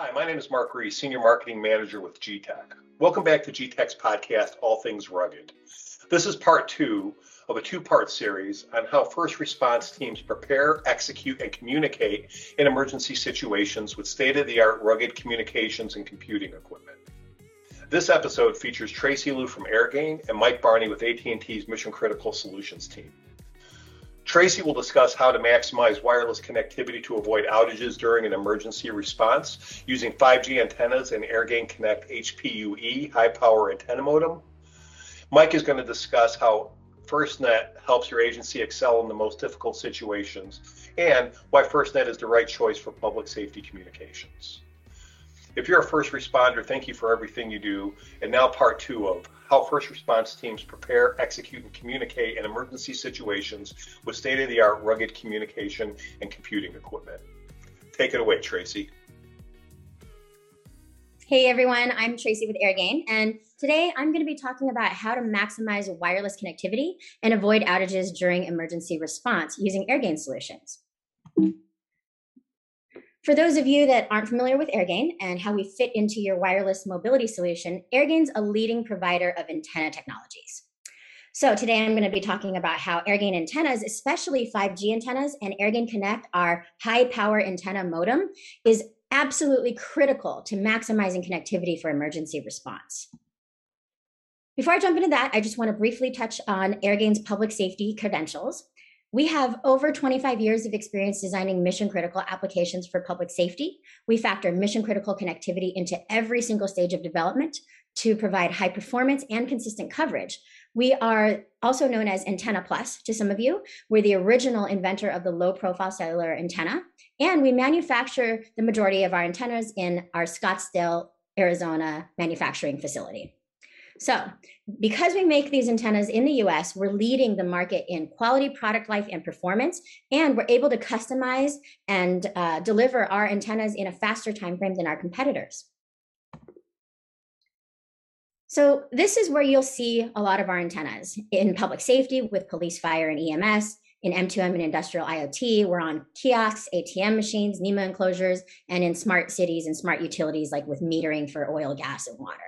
Hi, my name is Mark Reese, Senior Marketing Manager with Getac. Welcome back to Getac's podcast, All Things Rugged. This is part two of a two part series on how first response teams prepare, execute, and communicate in emergency situations with state of the art rugged communications and computing equipment. This episode features Tracy Liu from Airgain and Mike Barney with AT&T's Mission Critical Solutions team. Tracy will discuss how to maximize wireless connectivity to avoid outages during an emergency response using 5G antennas and Airgain Connect HPUE high power antenna modem. Mike is going to discuss how FirstNet helps your agency excel in the most difficult situations and why FirstNet is the right choice for public safety communications. If you're a first responder, thank you for everything you do. And now, part two of how first response teams prepare, execute, and communicate in emergency situations with state of the art rugged communication and computing equipment. Take it away, Tracy. Hey everyone, I'm Tracy with Airgain, and today I'm going to be talking about how to maximize wireless connectivity and avoid outages during emergency response using Airgain solutions. For those of you that aren't familiar with Airgain and how we fit into your wireless mobility solution, Airgain's a leading provider of antenna technologies. So today I'm going to be talking about how Airgain antennas, especially 5G antennas and Airgain Connect, our high power antenna modem, is absolutely critical to maximizing connectivity for emergency response. Before I jump into that, I just want to briefly touch on Airgain's public safety credentials. We have over 25 years of experience designing mission critical applications for public safety. We factor mission critical connectivity into every single stage of development to provide high performance and consistent coverage. We are also known as Antenna Plus to some of you. We're the original inventor of the low profile cellular antenna, and we manufacture the majority of our antennas in our Scottsdale, Arizona manufacturing facility. So, because we make these antennas in the US, we're leading the market in quality, product life, and performance. And we're able to customize and uh, deliver our antennas in a faster time frame than our competitors. So, this is where you'll see a lot of our antennas in public safety with police, fire, and EMS. In M2M and industrial IoT, we're on kiosks, ATM machines, NEMA enclosures, and in smart cities and smart utilities like with metering for oil, gas, and water.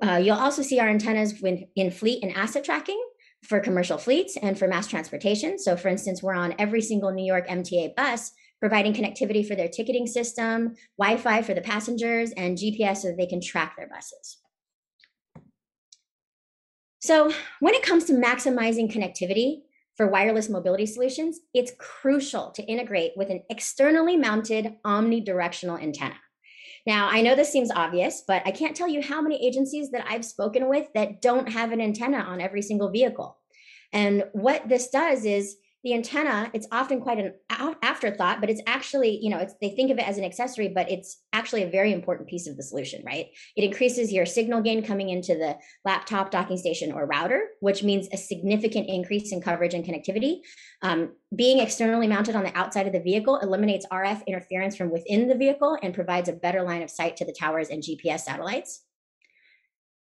Uh, you'll also see our antennas when, in fleet and asset tracking for commercial fleets and for mass transportation. So, for instance, we're on every single New York MTA bus providing connectivity for their ticketing system, Wi Fi for the passengers, and GPS so that they can track their buses. So, when it comes to maximizing connectivity for wireless mobility solutions, it's crucial to integrate with an externally mounted omnidirectional antenna. Now, I know this seems obvious, but I can't tell you how many agencies that I've spoken with that don't have an antenna on every single vehicle. And what this does is the antenna it's often quite an afterthought but it's actually you know they think of it as an accessory but it's actually a very important piece of the solution right? It increases your signal gain coming into the laptop docking station or router which means a significant increase in coverage and connectivity. Um, being externally mounted on the outside of the vehicle eliminates rf interference from within the vehicle and provides a better line of sight to the towers and gps satellites.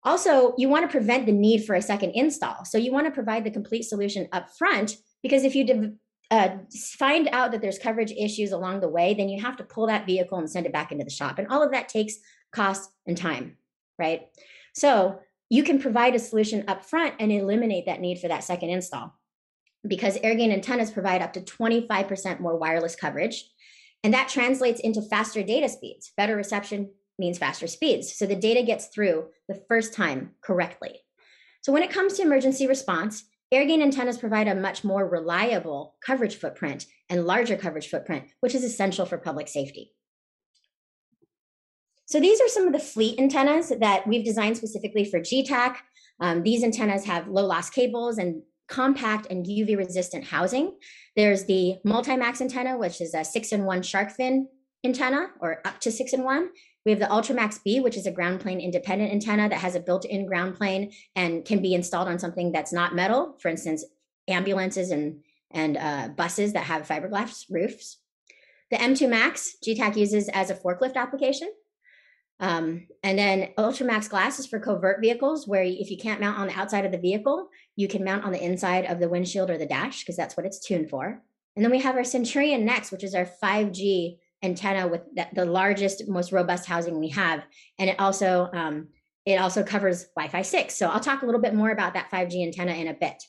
Also, you want to prevent the need for a second install. So you want to provide the complete solution up front because if you uh, find out that there's coverage issues along the way, then you have to pull that vehicle and send it back into the shop. And all of that takes cost and time, right? So you can provide a solution up front and eliminate that need for that second install because Airgain antennas provide up to 25% more wireless coverage. And that translates into faster data speeds. Better reception means faster speeds. So the data gets through the first time correctly. So when it comes to emergency response, Airgain antennas provide a much more reliable coverage footprint and larger coverage footprint, which is essential for public safety. So these are some of the fleet antennas that we've designed specifically for Getac. Um, these antennas have low loss cables and compact and UV resistant housing. There's the multi-max antenna, which is a six in one shark fin antenna or up to six in one. We have the Ultramax B, which is a ground plane independent antenna that has a built in ground plane and can be installed on something that's not metal, for instance, ambulances and, and uh, buses that have fiberglass roofs. The M2 Max, Getac uses as a forklift application. Um, and then Ultramax glass is for covert vehicles, where if you can't mount on the outside of the vehicle, you can mount on the inside of the windshield or the dash, because that's what it's tuned for. And then we have our Centurion Next, which is our 5G antenna with the, the largest, most robust housing we have. And it also um, it also covers Wi-Fi 6. So I'll talk a little bit more about that 5G antenna in a bit.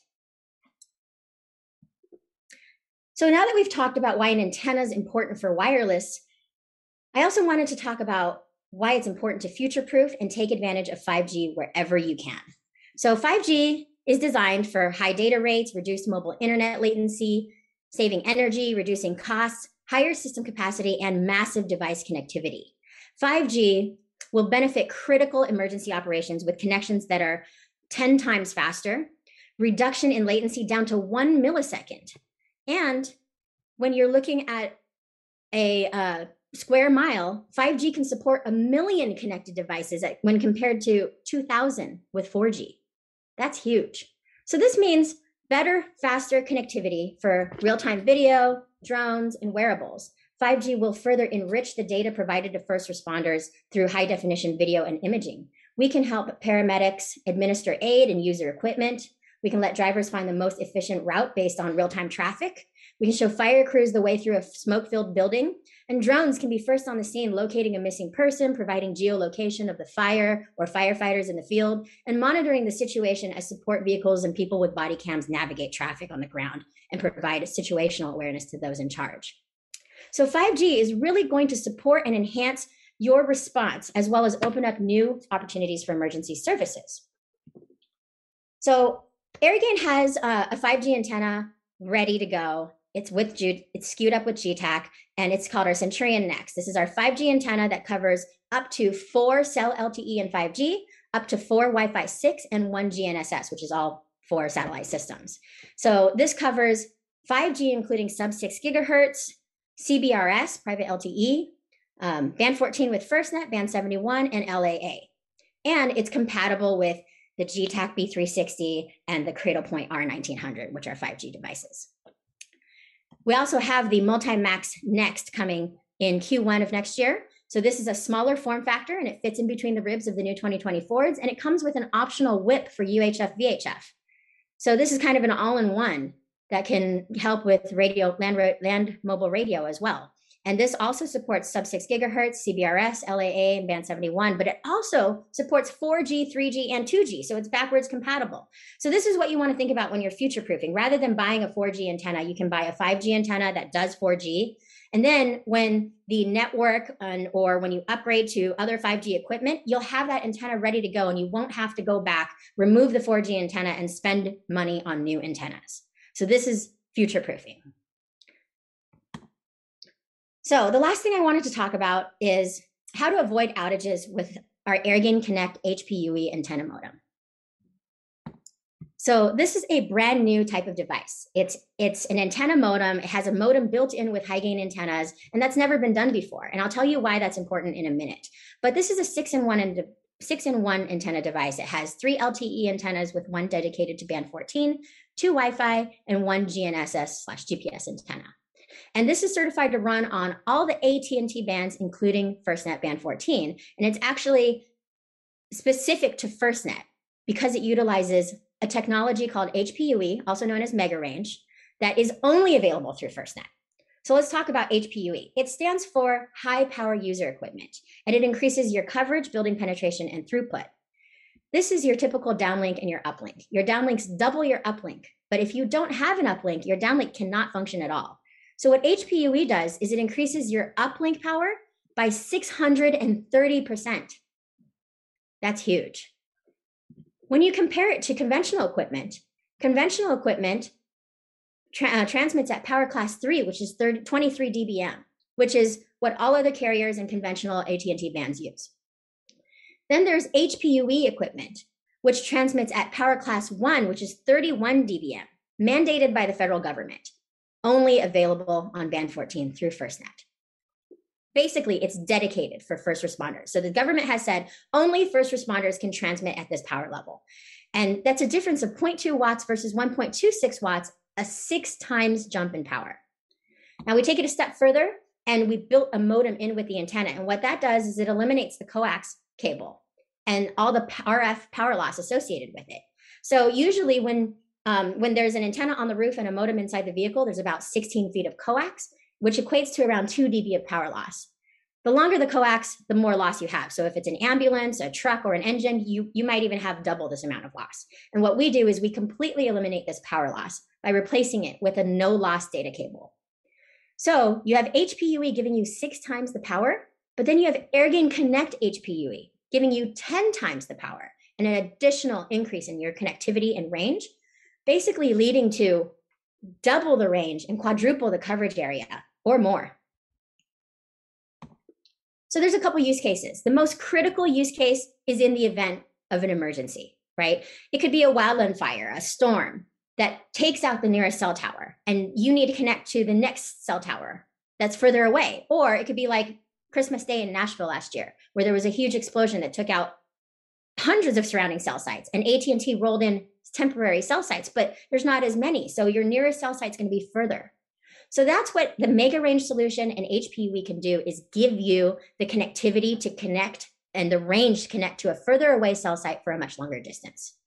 So now that we've talked about why an antenna is important for wireless, I also wanted to talk about why it's important to future-proof and take advantage of 5G wherever you can. So 5G is designed for high data rates, reduced mobile internet latency, saving energy, reducing costs, higher system capacity, and massive device connectivity. 5G will benefit critical emergency operations with connections that are 10 times faster, reduction in latency down to one millisecond. And when you're looking at a uh, square mile, 5G can support a million connected devices at, when compared to 2000 with 4G. That's huge. So this means better, faster connectivity for real-time video, drones, and wearables. 5G will further enrich the data provided to first responders through high definition video and imaging. We can help paramedics administer aid and user equipment. We can let drivers find the most efficient route based on real time traffic. We can show fire crews the way through a smoke filled building. And drones can be first on the scene, locating a missing person, providing geolocation of the fire or firefighters in the field, and monitoring the situation as support vehicles and people with body cams navigate traffic on the ground and provide situational awareness to those in charge. So 5G is really going to support and enhance your response, as well as open up new opportunities for emergency services. So Airgain has uh, a 5G antenna ready to go it's with it's skewed up with Getac, and it's called our Centurion Next. This is our 5G antenna that covers up to four cell LTE and 5G, up to four Wi-Fi 6, and one GNSS, which is all four satellite systems. So this covers 5G, including sub 6 gigahertz, CBRS, private LTE, um, band 14 with FirstNet, band 71, and LAA. And it's compatible with the Getac B360 and the Cradlepoint R1900, which are 5G devices. We also have the Multi-Max Next coming in Q1 of next year. So this is a smaller form factor and it fits in between the ribs of the new 2020 Fords and it comes with an optional whip for UHF VHF. So this is kind of an all-in-one that can help with radio land, land mobile radio as well. And this also supports sub 6 gigahertz, CBRS, LAA, and band 71, but it also supports 4G, 3G, and 2G. So it's backwards compatible. So this is what you want to think about when you're future proofing. Rather than buying a 4G antenna, you can buy a 5G antenna that does 4G. And then when the network and, or when you upgrade to other 5G equipment, you'll have that antenna ready to go and you won't have to go back, remove the 4G antenna, and spend money on new antennas. So this is future proofing. So the last thing I wanted to talk about is how to avoid outages with our Airgain Connect HPUE antenna modem. So this is a brand new type of device. It's it's an antenna modem. It has a modem built in with high gain antennas, and that's never been done before. And I'll tell you why that's important in a minute. But this is a six in one and six in one antenna device. It has three LTE antennas with one dedicated to band 14, two Wi-Fi, and one GNSS slash GPS antenna. And this is certified to run on all the AT&T bands, including FirstNet Band 14. And it's actually specific to FirstNet because it utilizes a technology called HPUE, also known as Mega Range, that is only available through FirstNet. So let's talk about HPUE. It stands for High Power User Equipment, and it increases your coverage, building penetration, and throughput. This is your typical downlink and your uplink. Your downlinks double your uplink, but if you don't have an uplink, your downlink cannot function at all. So what HPUE does is it increases your uplink power by 630%. That's huge. When you compare it to conventional equipment, conventional equipment tra uh, transmits at power class 3, which is 30, 23 dBm, which is what all other carriers and conventional AT&T bands use. Then there's HPUE equipment, which transmits at power class 1, which is 31 dBm, mandated by the federal government only available on band 14 through FirstNet. Basically, it's dedicated for first responders. So the government has said only first responders can transmit at this power level. And that's a difference of 0.2 watts versus 1.26 watts, a six times jump in power. Now we take it a step further and we built a modem in with the antenna. And what that does is it eliminates the coax cable and all the RF power loss associated with it. So usually when um, when there's an antenna on the roof and a modem inside the vehicle, there's about 16 feet of coax. which equates to around 2 dB of power loss. The longer the coax, the more loss you have. So if it's an ambulance, a truck, or an engine, you, you might even have double this amount of loss. And what we do is we completely eliminate this power loss by replacing it with a no loss data cable. So you have HPUE giving you six times the power, but then you have AirGain Connect HPUE giving you 10 times the power and an additional increase in your connectivity and range, basically leading to double the range and quadruple the coverage area or more. So there's a couple use cases. The most critical use case is in the event of an emergency, right? It could be a wildland fire, a storm that takes out the nearest cell tower, and you need to connect to the next cell tower that's further away. Or it could be like Christmas Day in Nashville last year, where there was a huge explosion that took out hundreds of surrounding cell sites, and AT&T rolled in temporary cell sites, but there's not as many. So your nearest cell site is going to be further. So that's what the mega range solution and HPUE can do is give you the connectivity to connect and the range to connect to a further away cell site for a much longer distance.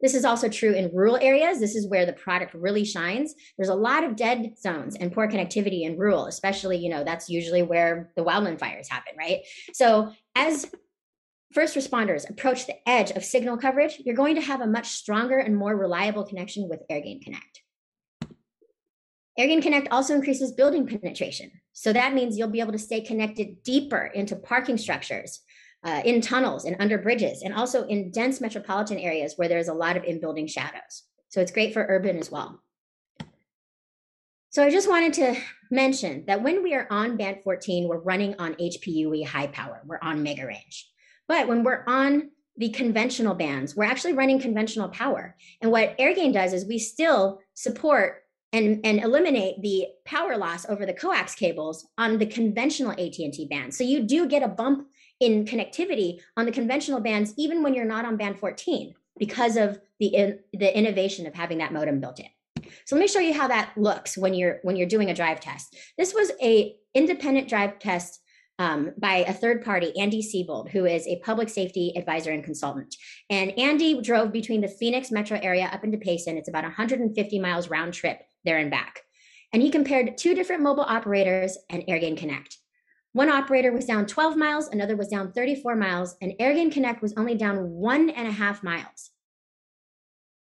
This is also true in rural areas. This is where the product really shines. There's a lot of dead zones and poor connectivity in rural, especially, you know, that's usually where the wildland fires happen, right? So as first responders approach the edge of signal coverage, you're going to have a much stronger and more reliable connection with AirGain Connect. AirGain Connect also increases building penetration. So that means you'll be able to stay connected deeper into parking structures, uh, in tunnels and under bridges, and also in dense metropolitan areas where there's a lot of in building shadows. So it's great for urban as well. So I just wanted to mention that when we are on band 14, we're running on HPUE high power, we're on mega range. But when we're on the conventional bands, we're actually running conventional power. And what AirGain does is we still support and, and eliminate the power loss over the coax cables on the conventional AT&T band. So you do get a bump in connectivity on the conventional bands, even when you're not on band 14, because of the, in, the innovation of having that modem built in. So let me show you how that looks when you're when you're doing a drive test. This was a independent drive test um, by a third party, Andy Seybold, who is a public safety advisor and consultant. And Andy drove between the Phoenix metro area up into Payson. It's about 150 miles round trip there and back. And he compared two different mobile operators and AirGain Connect. One operator was down 12 miles, another was down 34 miles, and AirGain Connect was only down one and a half miles.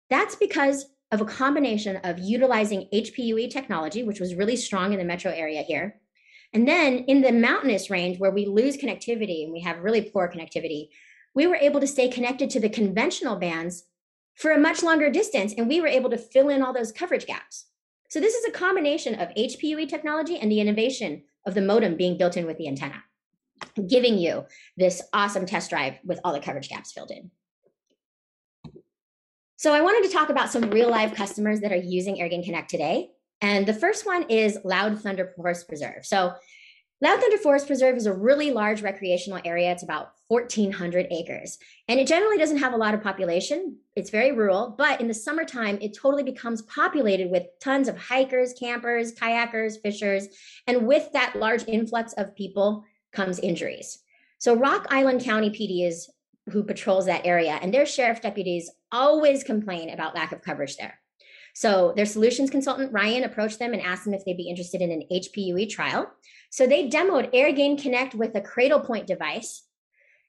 That's because of a combination of utilizing HPUE technology, which was really strong in the metro area here. And then in the mountainous range where we lose connectivity and we have really poor connectivity, we were able to stay connected to the conventional bands for a much longer distance, and we were able to fill in all those coverage gaps. So this is a combination of HPUE technology and the innovation of the modem being built in with the antenna, giving you this awesome test drive with all the coverage gaps filled in. So I wanted to talk about some real live customers that are using AirGain Connect today. And the first one is Loud Thunder Forest Preserve. So Loud Thunder Forest Preserve is a really large recreational area. It's about 1,400 acres. And it generally doesn't have a lot of population. It's very rural, but in the summertime, it totally becomes populated with tons of hikers, campers, kayakers, fishers. And with that large influx of people comes injuries. So Rock Island County PD is who patrols that area, and their sheriff deputies always complain about lack of coverage there. So their solutions consultant, Ryan, approached them and asked them if they'd be interested in an HPUE trial. So they demoed AirGain Connect with a Cradlepoint device,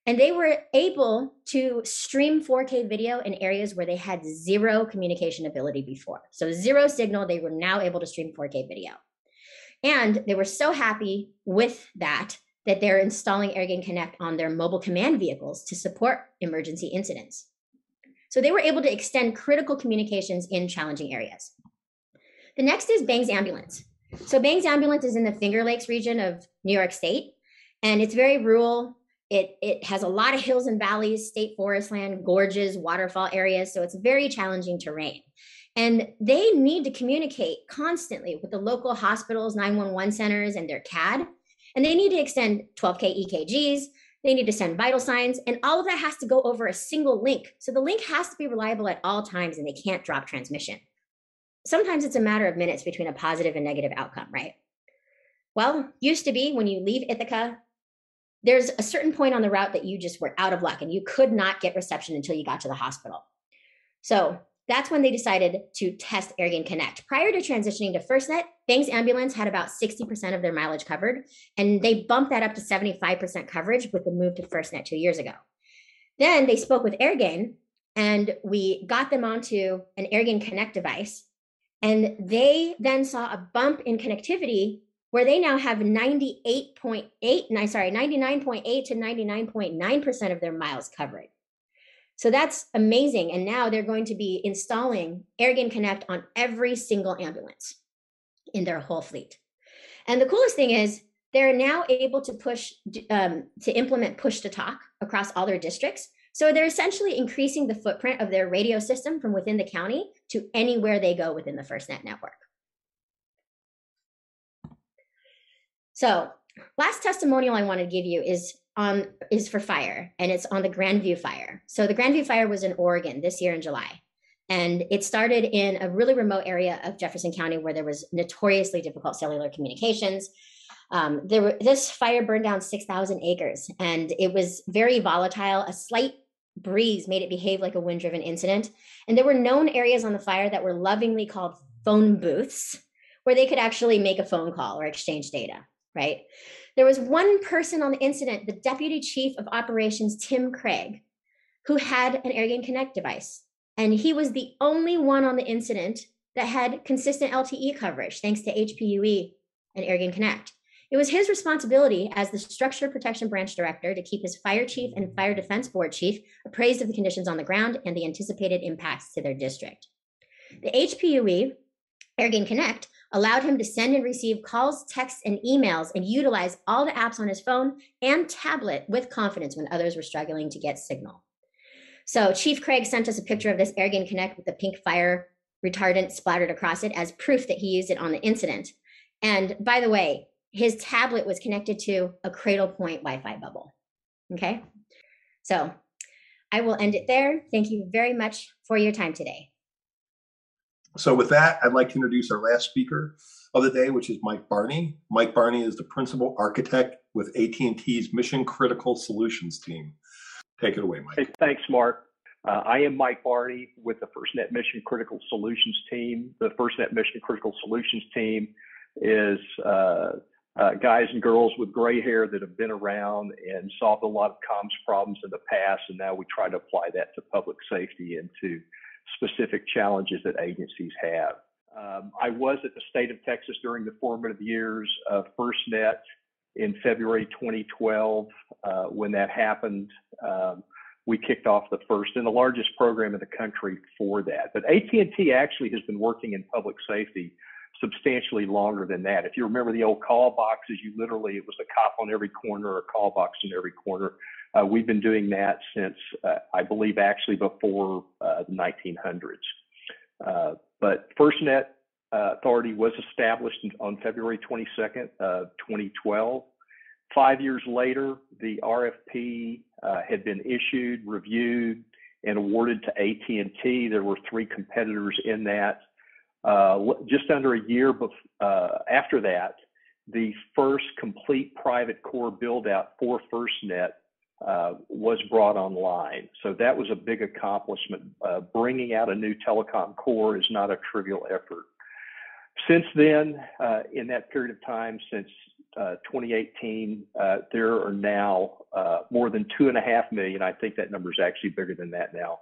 and they were able to stream 4K video in areas where they had zero communication ability before. So zero signal, they were now able to stream 4K video. And they were so happy with that that they're installing AirGain Connect on their mobile command vehicles to support emergency incidents. So they were able to extend critical communications in challenging areas. The next is Bangs Ambulance. So Bangs Ambulance is in the Finger Lakes region of New York State, and it's very rural. It, it has a lot of hills and valleys, state forest land, gorges, waterfall areas. So it's very challenging terrain. And they need to communicate constantly with the local hospitals, 911 centers, and their CAD. And they need to extend 12K EKGs. They need to send vital signs. And all of that has to go over a single link. So the link has to be reliable at all times and they can't drop transmission sometimes it's a matter of minutes between a positive and negative outcome, right? Well, used to be when you leave Ithaca, there's a certain point on the route that you just were out of luck and you could not get reception until you got to the hospital. So that's when they decided to test AirGain Connect. Prior to transitioning to FirstNet, Bangs Ambulance had about 60% of their mileage covered, and they bumped that up to 75% coverage with the move to FirstNet two years ago. Then they spoke with AirGain, and we got them onto an AirGain Connect device, and they then saw a bump in connectivity where they now have 98.8, sorry, 99.8 to 99.9% of their miles covered. So that's amazing. And now they're going to be installing AirGain Connect on every single ambulance in their whole fleet. And the coolest thing is they're now able to push um, to implement push to talk across all their districts. So they're essentially increasing the footprint of their radio system from within the county to anywhere they go within the FirstNet network. So last testimonial I want to give you is on is for fire and it's on the Grandview fire. So the Grandview fire was in Oregon this year in July. And it started in a really remote area of Jefferson County where there was notoriously difficult cellular communications. Um, there were, this fire burned down 6,000 acres and it was very volatile. A slight breeze made it behave like a wind driven incident. And there were known areas on the fire that were lovingly called phone booths where they could actually make a phone call or exchange data, right? There was one person on the incident, the Deputy Chief of Operations, Tim Craig, who had an AirGain Connect device. And he was the only one on the incident that had consistent LTE coverage, thanks to HPUE and AirGain Connect. It was his responsibility as the Structure Protection Branch Director to keep his fire chief and fire defense board chief appraised of the conditions on the ground and the anticipated impacts to their district. The HPUE, AirGain Connect, allowed him to send and receive calls, texts, and emails and utilize all the apps on his phone and tablet with confidence when others were struggling to get signal. So Chief Craig sent us a picture of this AirGain Connect with the pink fire retardant splattered across it as proof that he used it on the incident. And by the way, his tablet was connected to a Cradlepoint Wi-Fi bubble. Okay, so I will end it there. Thank you very much for your time today. So with that, I'd like to introduce our last speaker of the day, which is Mike Barney. Mike Barney is the principal architect with AT&T's Mission Critical Solutions team. Take it away, Mike. Hey, thanks, Mark. Uh, I am Mike Barney with the FirstNet Mission Critical Solutions team. The FirstNet Mission Critical Solutions team is uh, uh, guys and girls with gray hair that have been around and solved a lot of comms problems in the past, and now we try to apply that to public safety and to specific challenges that agencies have. Um, I was at the state of Texas during the formative years of FirstNet in February 2012. Uh, when that happened, um, we kicked off the first and the largest program in the country for that. But AT&T actually has been working in public safety substantially longer than that. If you remember the old call boxes, you literally, it was a cop on every corner or a call box in every corner. Uh, we've been doing that since, uh, I believe, actually before uh, the 1900s. Uh, but FirstNet uh, Authority was established on February 22nd of 2012. Five years later, the RFP uh, had been issued, reviewed, and awarded to AT&T. There were three competitors in that. just under a year bef- after that, the first complete private core build out for FirstNet uh, was brought online. So that was a big accomplishment. Uh, bringing out a new telecom core is not a trivial effort. Since then, uh, in that period of time, since uh, 2018, uh, there are now more than two and a half million. I think that number is actually bigger than that now.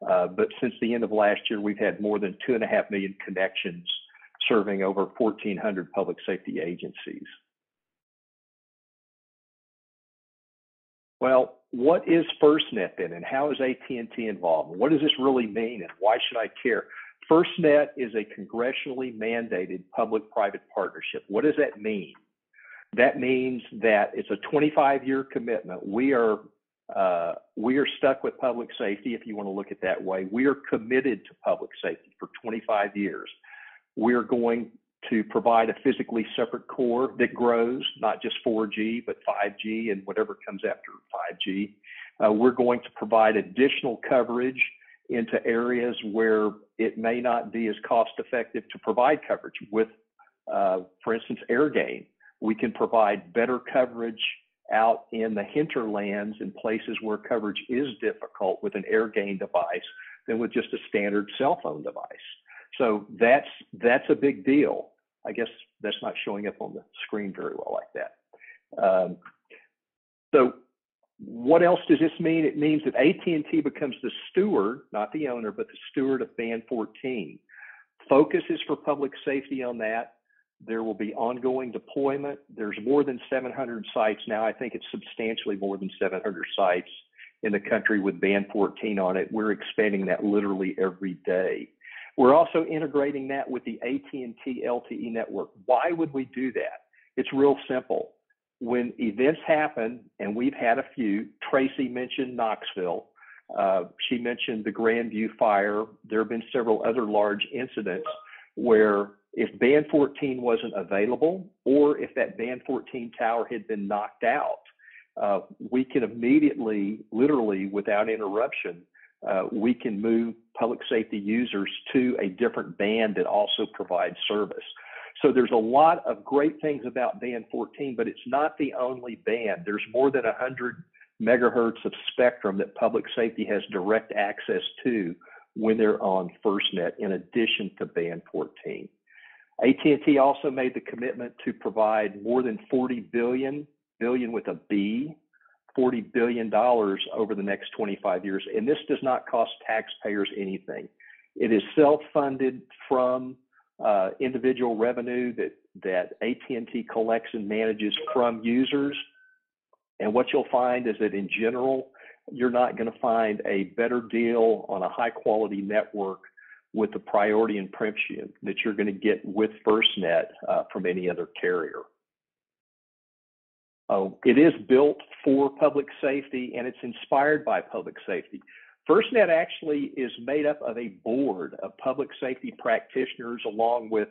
but since the end of last year, we've had more than two and a half million connections serving over 1,400 public safety agencies. Well, what is FirstNet then, and how is AT&T involved? What does this really mean, and why should I care? FirstNet is a congressionally mandated public-private partnership. What does that mean? That means that it's a 25-year commitment. We are uh, we are stuck with public safety, if you want to look at that way. We are committed to public safety for 25 years. We're going to provide a physically separate core that grows, not just 4G, but 5G and whatever comes after 5G. Uh, we're going to provide additional coverage into areas where it may not be as cost effective to provide coverage with, uh, for instance, Airgain. We can provide better coverage out in the hinterlands in places where coverage is difficult with an Airgain device than with just a standard cell phone device. So that's that's a big deal. I guess that's not showing up on the screen very well like that. Um, so what else does this mean? It means that AT&T becomes the steward, not the owner, but the steward of Band 14. Focus is for public safety on that. There will be ongoing deployment. There's more than 700 sites now. I think it's substantially more than 700 sites in the country with Band 14 on it. We're expanding that literally every day. We're also integrating that with the AT&T LTE network. Why would we do that? It's real simple. When events happen, and we've had a few, Tracy mentioned Knoxville. Uh, she mentioned the Grandview fire. There have been several other large incidents where if band 14 wasn't available or if that band 14 tower had been knocked out, uh, we can immediately, literally without interruption, uh, we can move public safety users to a different band that also provides service. So there's a lot of great things about band 14, but it's not the only band. There's more than 100 megahertz of spectrum that public safety has direct access to when they're on FirstNet in addition to band 14. AT&T also made the commitment to provide more than 40 billion, billion with a B, 40 billion dollars over the next 25 years, and this does not cost taxpayers anything. It is self-funded from uh, individual revenue that that AT&T collects and manages from users. And what you'll find is that in general, you're not going to find a better deal on a high quality network with the priority and premium that you're going to get with FirstNet uh, from any other carrier. Uh, it is built for public safety and it's inspired by public safety. FirstNet actually is made up of a board of public safety practitioners along with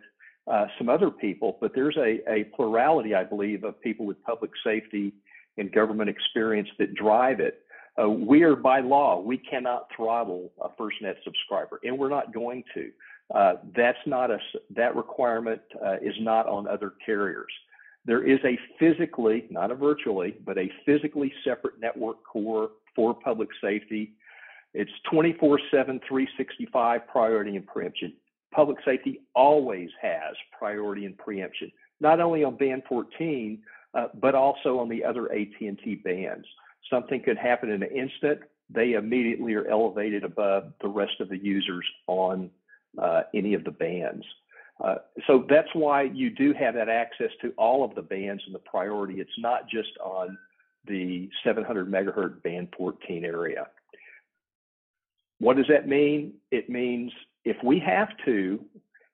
uh, some other people, but there's a, a plurality, I believe, of people with public safety and government experience that drive it. Uh, we are by law, we cannot throttle a FirstNet subscriber, and we're not going to. Uh, that's not a that requirement uh, is not on other carriers. There is a physically, not a virtually, but a physically separate network core for public safety. It's 24/7, 365 priority and preemption. Public safety always has priority and preemption, not only on band 14, uh, but also on the other AT&T bands something could happen in an instant, they immediately are elevated above the rest of the users on uh, any of the bands. Uh, so that's why you do have that access to all of the bands and the priority. It's not just on the 700 megahertz band 14 area. What does that mean? It means if we have to,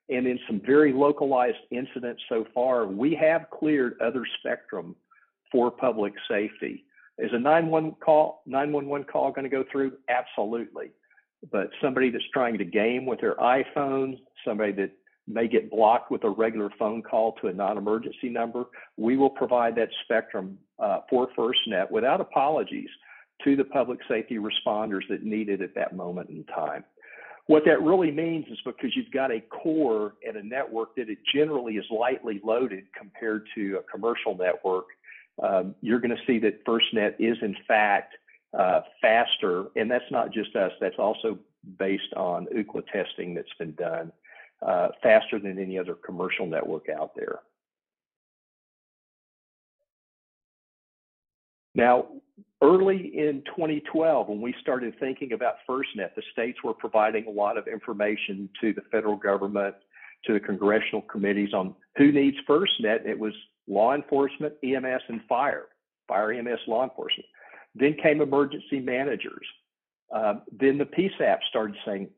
and in some very localized incidents so far, we have cleared other spectrum for public safety. Is a 911 call 911 call going to go through? Absolutely. But somebody that's trying to game with their iPhone, somebody that may get blocked with a regular phone call to a non-emergency number, we will provide that spectrum uh, for FirstNet without apologies to the public safety responders that need it at that moment in time. What that really means is because you've got a core and a network that it generally is lightly loaded compared to a commercial network um, you're going to see that FirstNet is in fact uh, faster, and that's not just us. That's also based on Ookla testing that's been done, uh, faster than any other commercial network out there. Now, early in 2012, when we started thinking about FirstNet, the states were providing a lot of information to the federal government, to the congressional committees on who needs FirstNet. It was law enforcement, EMS, and fire, fire, EMS, law enforcement. Then came emergency managers. Uh, then the PSAP started saying,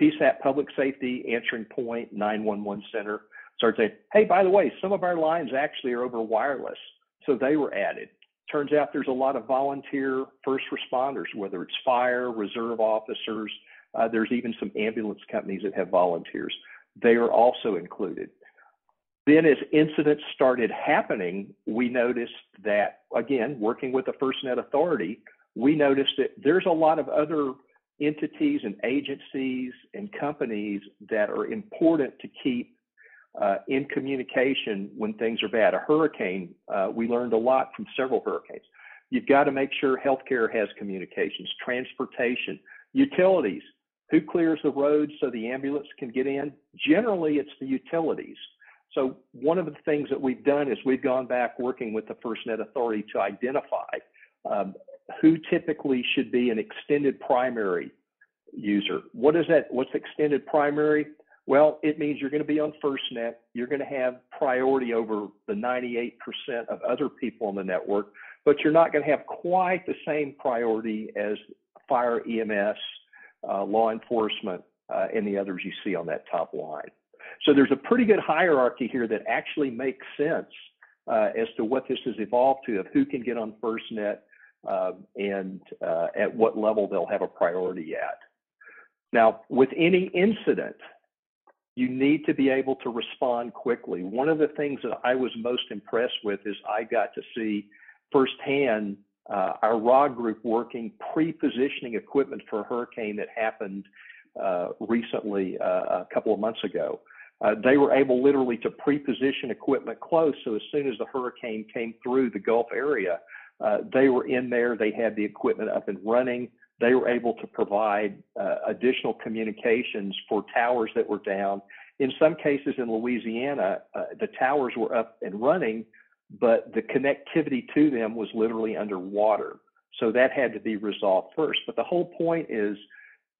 PSAP Public Safety Answering Point 911 Center started saying, hey, by the way, some of our lines actually are over wireless. So they were added. Turns out there's a lot of volunteer first responders, whether it's fire, reserve officers, uh, there's even some ambulance companies that have volunteers. They are also included. Then, as incidents started happening, we noticed that, again, working with the FirstNet Authority, we noticed that there's a lot of other entities and agencies and companies that are important to keep uh, in communication when things are bad. A hurricane, uh, we learned a lot from several hurricanes. You've got to make sure healthcare has communications, transportation, utilities. Who clears the roads so the ambulance can get in? Generally, it's the utilities. So one of the things that we've done is we've gone back working with the FirstNet Authority to identify um, who typically should be an extended primary user. What is that? What's extended primary? Well, it means you're going to be on FirstNet. You're going to have priority over the 98% of other people on the network, but you're not going to have quite the same priority as fire, EMS, uh, law enforcement, uh, and the others you see on that top line. So there's a pretty good hierarchy here that actually makes sense uh, as to what this has evolved to of who can get on FirstNet uh, and uh, at what level they'll have a priority at. Now, with any incident, you need to be able to respond quickly. One of the things that I was most impressed with is I got to see firsthand uh, our ROG group working pre-positioning equipment for a hurricane that happened uh, recently uh, a couple of months ago. Uh, they were able literally to pre-position equipment close, so as soon as the hurricane came through the Gulf area, uh, they were in there. They had the equipment up and running. They were able to provide uh, additional communications for towers that were down. In some cases in Louisiana, the towers were up and running, but the connectivity to them was literally underwater. So that had to be resolved first. But the whole point is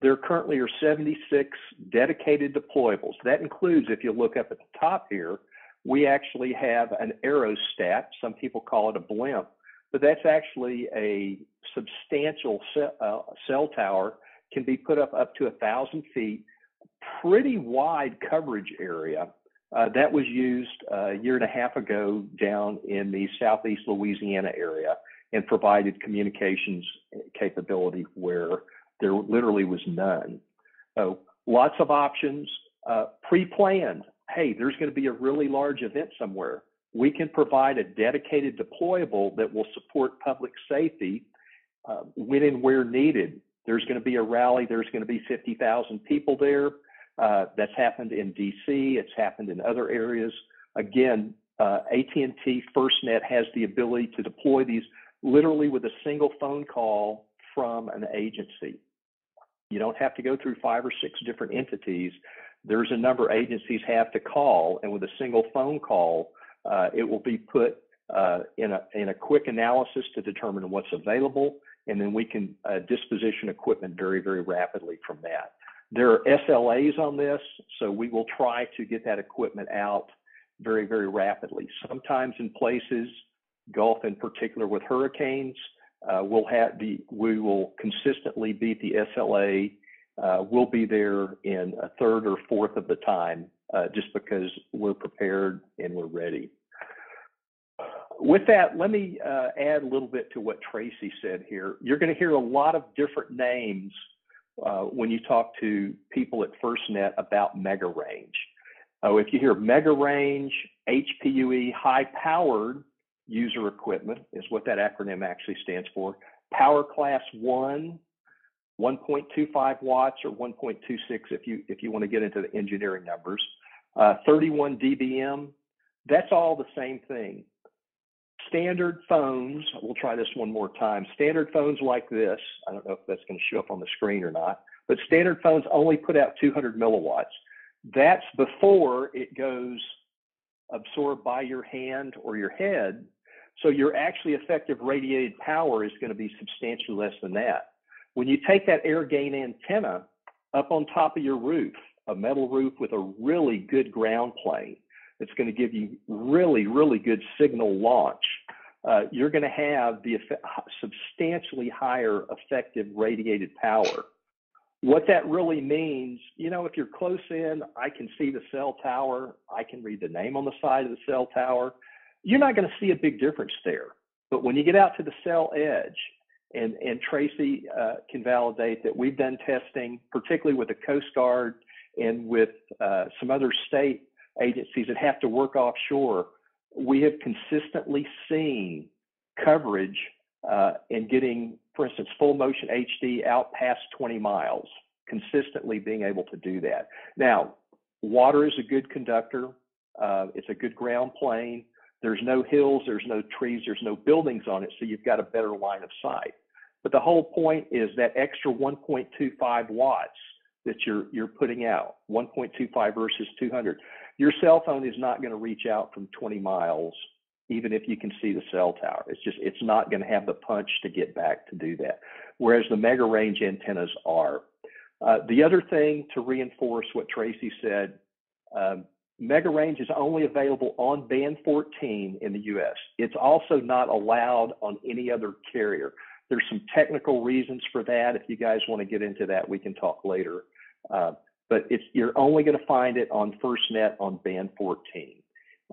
there currently are 76 dedicated deployables. That includes, if you look up at the top here, we actually have an aerostat. Some people call it a blimp, but that's actually a substantial cell, uh, cell tower, can be put up up to a thousand feet, pretty wide coverage area uh, that was used uh, a year and a half ago down in the southeast Louisiana area and provided communications capability where there literally was none. So lots of options, uh, pre-planned. Hey, there's going to be a really large event somewhere. We can provide a dedicated deployable that will support public safety uh, when and where needed. There's going to be a rally. There's going to be 50,000 people there. Uh, that's happened in DC. It's happened in other areas. Again, uh, AT&T FirstNet has the ability to deploy these literally with a single phone call from an agency. You don't have to go through five or six different entities. There's a number agencies have to call, and with a single phone call, it will be put uh, in, a, in a quick analysis to determine what's available, and then we can uh, disposition equipment very, very rapidly from that. There are SLAs on this, so we will try to get that equipment out very, very rapidly. Sometimes in places, Gulf in particular with hurricanes, uh, we'll have the, we will consistently beat the SLA. Uh, we'll be there in a third or fourth of the time uh, just because we're prepared and we're ready. With that, let me uh, add a little bit to what Tracy said here. You're going to hear a lot of different names uh, when you talk to people at FirstNet about mega range. Uh, if you hear mega range, HPUE, high powered user equipment is what that acronym actually stands for. Power class one, 1.25 watts or 1.26 if you if you want to get into the engineering numbers. Uh, 31 dBm, that's all the same thing. Standard phones, we'll try this one more time. Standard phones like this, I don't know if that's going to show up on the screen or not, but standard phones only put out 200 milliwatts. That's before it goes absorbed by your hand or your head. So your actually effective radiated power is going to be substantially less than that. When you take that Airgain antenna up on top of your roof, a metal roof with a really good ground plane, it's going to give you really, really good signal launch. Uh, you're going to have the substantially higher effective radiated power. What that really means, you know, if you're close in, I can see the cell tower, I can read the name on the side of the cell tower. You're not going to see a big difference there. But when you get out to the cell edge, and, and Tracy uh, can validate that we've done testing, particularly with the Coast Guard and with uh, some other state agencies that have to work offshore, we have consistently seen coverage uh, in getting, for instance, full motion HD out past 20 miles, consistently being able to do that. Now, water is a good conductor. Uh, it's a good ground plane. There's no hills, there's no trees, there's no buildings on it, so you've got a better line of sight. But the whole point is that extra 1.25 watts that you're you're putting out 1.25 versus 200 your cell phone is not going to reach out from 20 miles even if you can see the cell tower. It's just it's not going to have the punch to get back to do that. Whereas the mega range antennas are. Uh, the other thing to reinforce what tracy said um, mega range is only available on band 14 in the us it's also not allowed on any other carrier. There's some technical reasons for that. If you guys want to get into that, we can talk later. Uh, but it's you're only going to find it on FirstNet on band 14.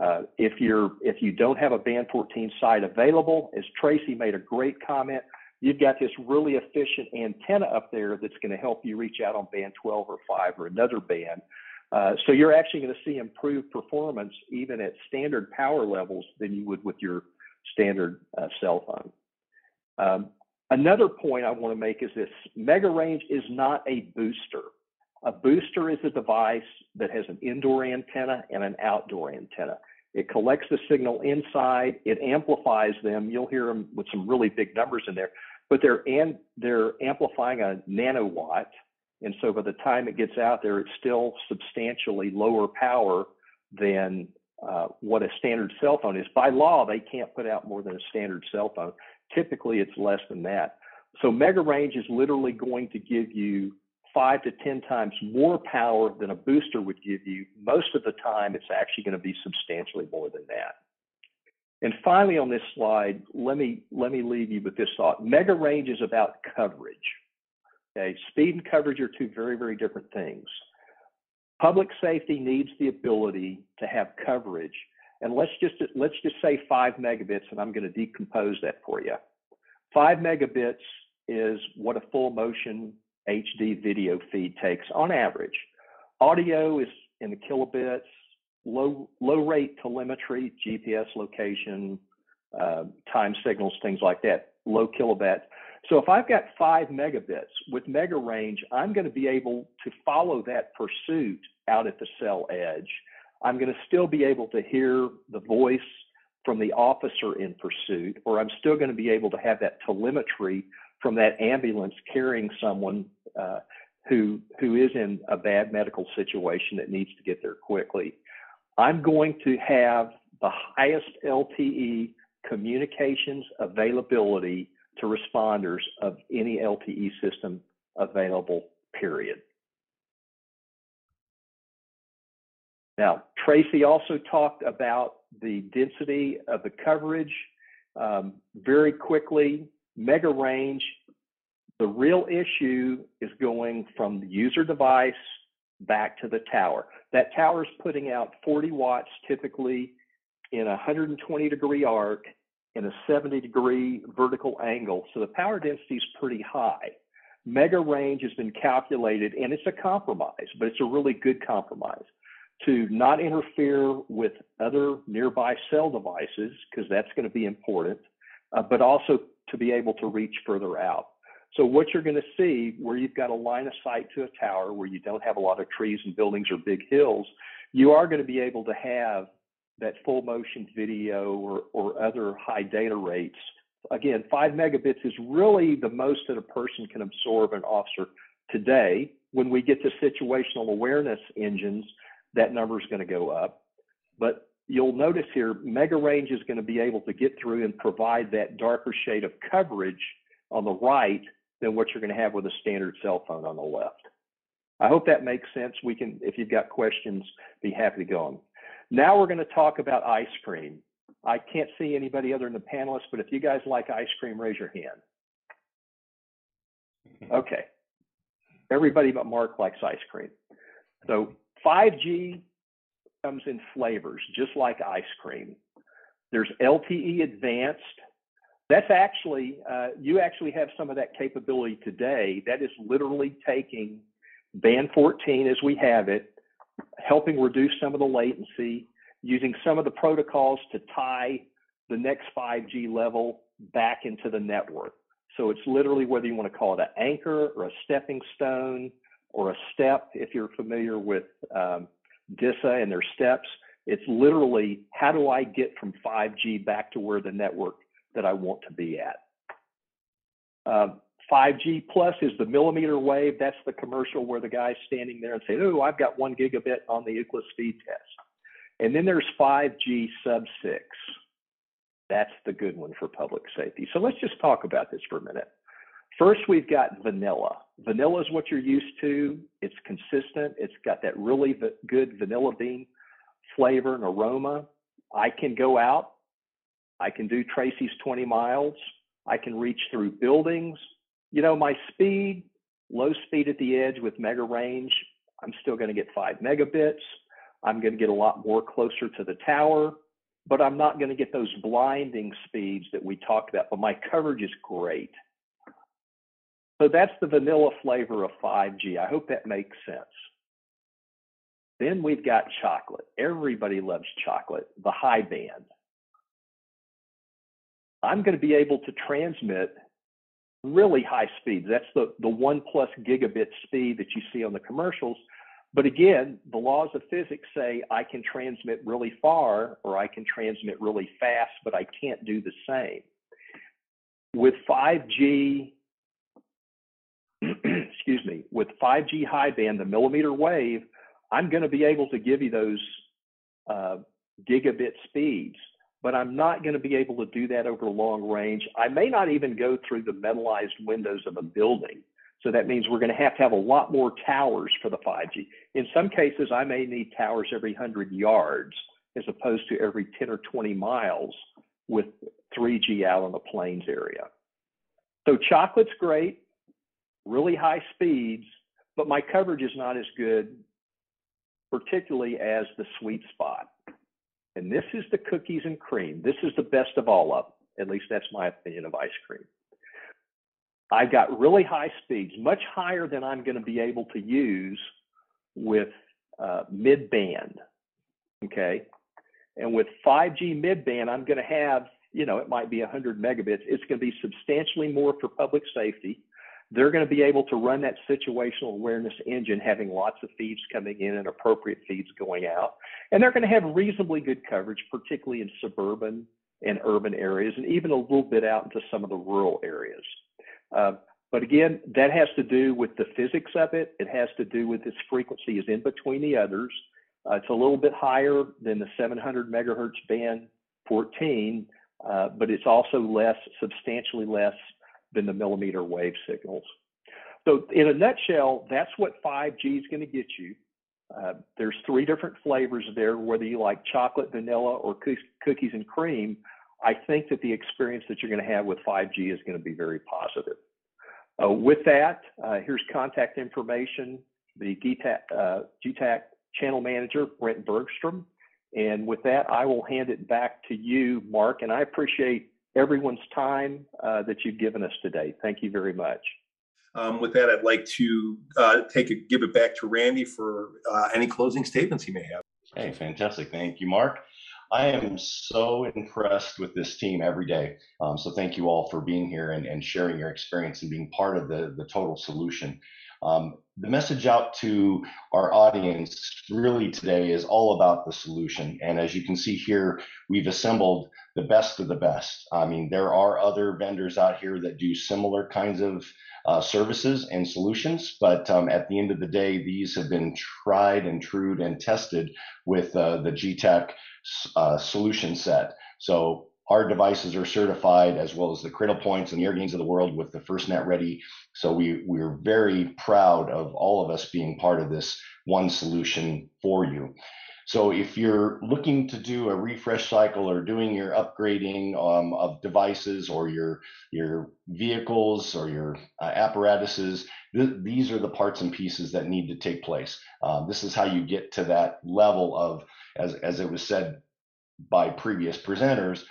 Uh, if you're if you don't have a band 14 site available, as Tracy made a great comment, you've got this really efficient antenna up there that's going to help you reach out on band 12 or 5 or another band. Uh, so you're actually going to see improved performance even at standard power levels than you would with your standard uh, cell phone. Um, Another point I want to make is this Mega Range is not a booster. A booster is a device that has an indoor antenna and an outdoor antenna. It collects the signal inside, it amplifies them. You'll hear them with some really big numbers in there, but they're and they're amplifying a nanowatt. And so by the time it gets out there, it's still substantially lower power than uh, what a standard cell phone is. By law, they can't put out more than a standard cell phone. Typically, it's less than that. So mega range is literally going to give you five to 10 times more power than a booster would give you. Most of the time, it's actually going to be substantially more than that. And finally, on this slide, let me, let me leave you with this thought. Mega range is about coverage. Okay, speed and coverage are two very, very different things. Public safety needs the ability to have coverage and let's just let's just say five megabits, and I'm going to decompose that for you. Five megabits is what a full motion HD video feed takes on average. Audio is in the kilobits. Low low rate telemetry, GPS location, uh, time signals, things like that. Low kilobit. So if I've got five megabits with mega range, I'm going to be able to follow that pursuit out at the cell edge I'm going to still be able to hear the voice from the officer in pursuit, or I'm still going to be able to have that telemetry from that ambulance carrying someone uh, who who is in a bad medical situation that needs to get there quickly. I'm going to have the highest LTE communications availability to responders of any LTE system available, period. Now, Tracy also talked about the density of the coverage. Um, very quickly, mega range, the real issue is going from the user device back to the tower. That tower is putting out 40 watts typically in a 120 degree arc in a 70 degree vertical angle. So the power density is pretty high. Mega range has been calculated and it's a compromise, but it's a really good compromise to not interfere with other nearby cell devices, because that's going to be important, uh, but also to be able to reach further out. So what you're going to see where you've got a line of sight to a tower where you don't have a lot of trees and buildings or big hills, you are going to be able to have that full motion video or, or other high data rates. Again, five megabits is really the most that a person can absorb an officer today. When we get to situational awareness engines, that number is going to go up. But you'll notice here, Mega Range is going to be able to get through and provide that darker shade of coverage on the right than what you're going to have with a standard cell phone on the left. I hope that makes sense. We can, if you've got questions, be happy to go on. Now we're going to talk about ice cream. I can't see anybody other than the panelists, but if you guys like ice cream, raise your hand. Mm-hmm. Okay. Everybody but Mark likes ice cream. So 5G comes in flavors, just like ice cream. There's LTE Advanced. That's actually, uh, you actually have some of that capability today. That is literally taking band 14 as we have it, helping reduce some of the latency, using some of the protocols to tie the next 5G level back into the network. So it's literally whether you want to call it an anchor or a stepping stone or a step, if you're familiar with um, DISA and their steps, it's literally how do I get from 5G back to where the network that I want to be at. Uh, 5G plus is the millimeter wave. That's the commercial where the guy's standing there and saying, "Oh, I've got one gigabit on the Ookla speed test." And then there's 5G sub six. That's the good one for public safety. So let's just talk about this for a minute. First, we've got vanilla. Vanilla is what you're used to. It's consistent. It's got that really good vanilla bean flavor and aroma. I can go out. I can do Tracy's 20 miles. I can reach through buildings. You know, my speed, low speed at the edge with mega range, I'm still going to get five megabits. I'm going to get a lot more closer to the tower, but I'm not going to get those blinding speeds that we talked about. But my coverage is great. So that's the vanilla flavor of 5G. I hope that makes sense. Then we've got chocolate. Everybody loves chocolate, the high band. I'm going to be able to transmit really high speeds. That's the, the one plus gigabit speed that you see on the commercials. But again, the laws of physics say I can transmit really far or I can transmit really fast, but I can't do the same. With 5G, excuse me, with 5G high band, the millimeter wave, I'm going to be able to give you those uh, gigabit speeds but I'm not going to be able to do that over long range. I may not even go through the metallized windows of a building. So that means we're going to have to have a lot more towers for the 5G. In some cases, I may need towers every 100 yards as opposed to every 10 or 20 miles with 3G out on the plains area. So chocolate's great, really high speeds, but my coverage is not as good, particularly as the sweet spot. And this is the cookies and cream. This is the best of all of them. At least that's my opinion of ice cream. I got really high speeds, much higher than I'm going to be able to use with uh, mid band. Okay. And with 5G mid band, I'm going to have, you know, it might be 100 megabits. It's going to be substantially more for public safety they're going to be able to run that situational awareness engine, having lots of feeds coming in and appropriate feeds going out. And they're going to have reasonably good coverage, particularly in suburban and urban areas, and even a little bit out into some of the rural areas. Uh, but again, that has to do with the physics of it. It has to do with its frequency is in between the others. Uh, it's a little bit higher than the 700 megahertz band 14, uh, but it's also less, substantially less than the millimeter wave signals. So in a nutshell, that's what 5G is going to get you. Uh, there's three different flavors there, whether you like chocolate, vanilla, or cookies and cream. I think that the experience that you're going to have with 5G is going to be very positive. Uh, with that, uh, here's contact information, the Getac, uh, Getac channel manager, Brent Bergstrom. And with that, I will hand it back to you, Mark. And I appreciate everyone's time uh, that you've given us today. Thank you very much. Um, with that, I'd like to uh, take a, give it back to Randy for uh, any closing statements he may have. Hey, fantastic. Thank you, Mark. I am so impressed with this team every day. Um, so thank you all for being here and, and, sharing your experience and being part of the, the total solution. Um, the message out to our audience really today is all about the solution. And as you can see here, we've assembled the best of the best. I mean, there are other vendors out here that do similar kinds of uh, services and solutions, but um, at the end of the day, these have been tried and true and tested with uh, the Getac uh, solution set. So our devices are certified as well as the Cradlepoints and the Airgains of the world with the FirstNet ready. So we we're very proud of all of us being part of this one solution for you. So if you're looking to do a refresh cycle or doing your upgrading um, of devices or your your vehicles or your uh, apparatuses, th- these are the parts and pieces that need to take place. Uh, this is how you get to that level of, as as it was said by previous presenters,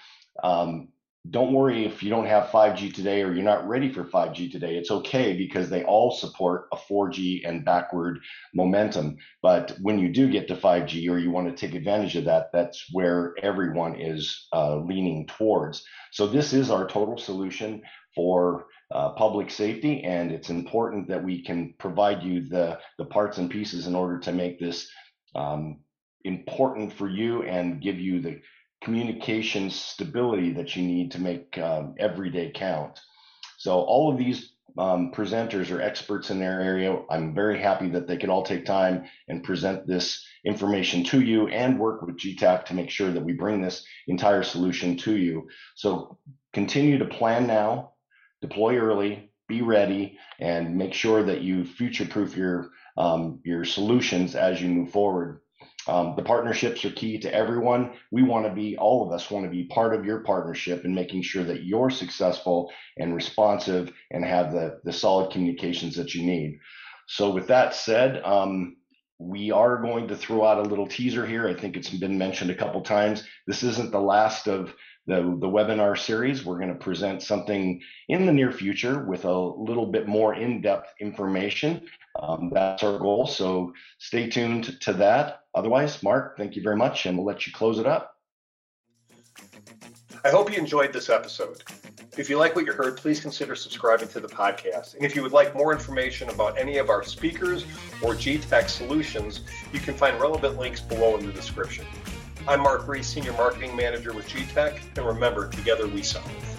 um, don't worry if you don't have 5G today or you're not ready for 5G today. It's okay because they all support a 4G and backward momentum. But when you do get to 5G or you want to take advantage of that, that's where everyone is uh, leaning towards. So this is our total solution for uh, public safety, and it's important that we can provide you the the parts and pieces in order to make this um, important for you and give you the communication stability that you need to make um, every day count. So all of these um, presenters are experts in their area. I'm very happy that they could all take time and present this information to you and work with Getac to make sure that we bring this entire solution to you. So continue to plan now, deploy early, be ready, and make sure that you future-proof your um, your solutions as you move forward. Um, the partnerships are key to everyone. We want to be, all of us want to be part of your partnership and making sure that you're successful and responsive and have the, the solid communications that you need. So, with that said, um, we are going to throw out a little teaser here. I think it's been mentioned a couple times. This isn't the last of the, the webinar series. We're going to present something in the near future with a little bit more in-depth information. Um, that's our goal. So stay tuned to that. Otherwise, Mark, thank you very much, and we'll let you close it up. I hope you enjoyed this episode. If you like what you heard, please consider subscribing to the podcast. And if you would like more information about any of our speakers or Getac solutions, you can find relevant links below in the description. I'm Mark Reese, Senior Marketing Manager with Getac, and remember, together we solve.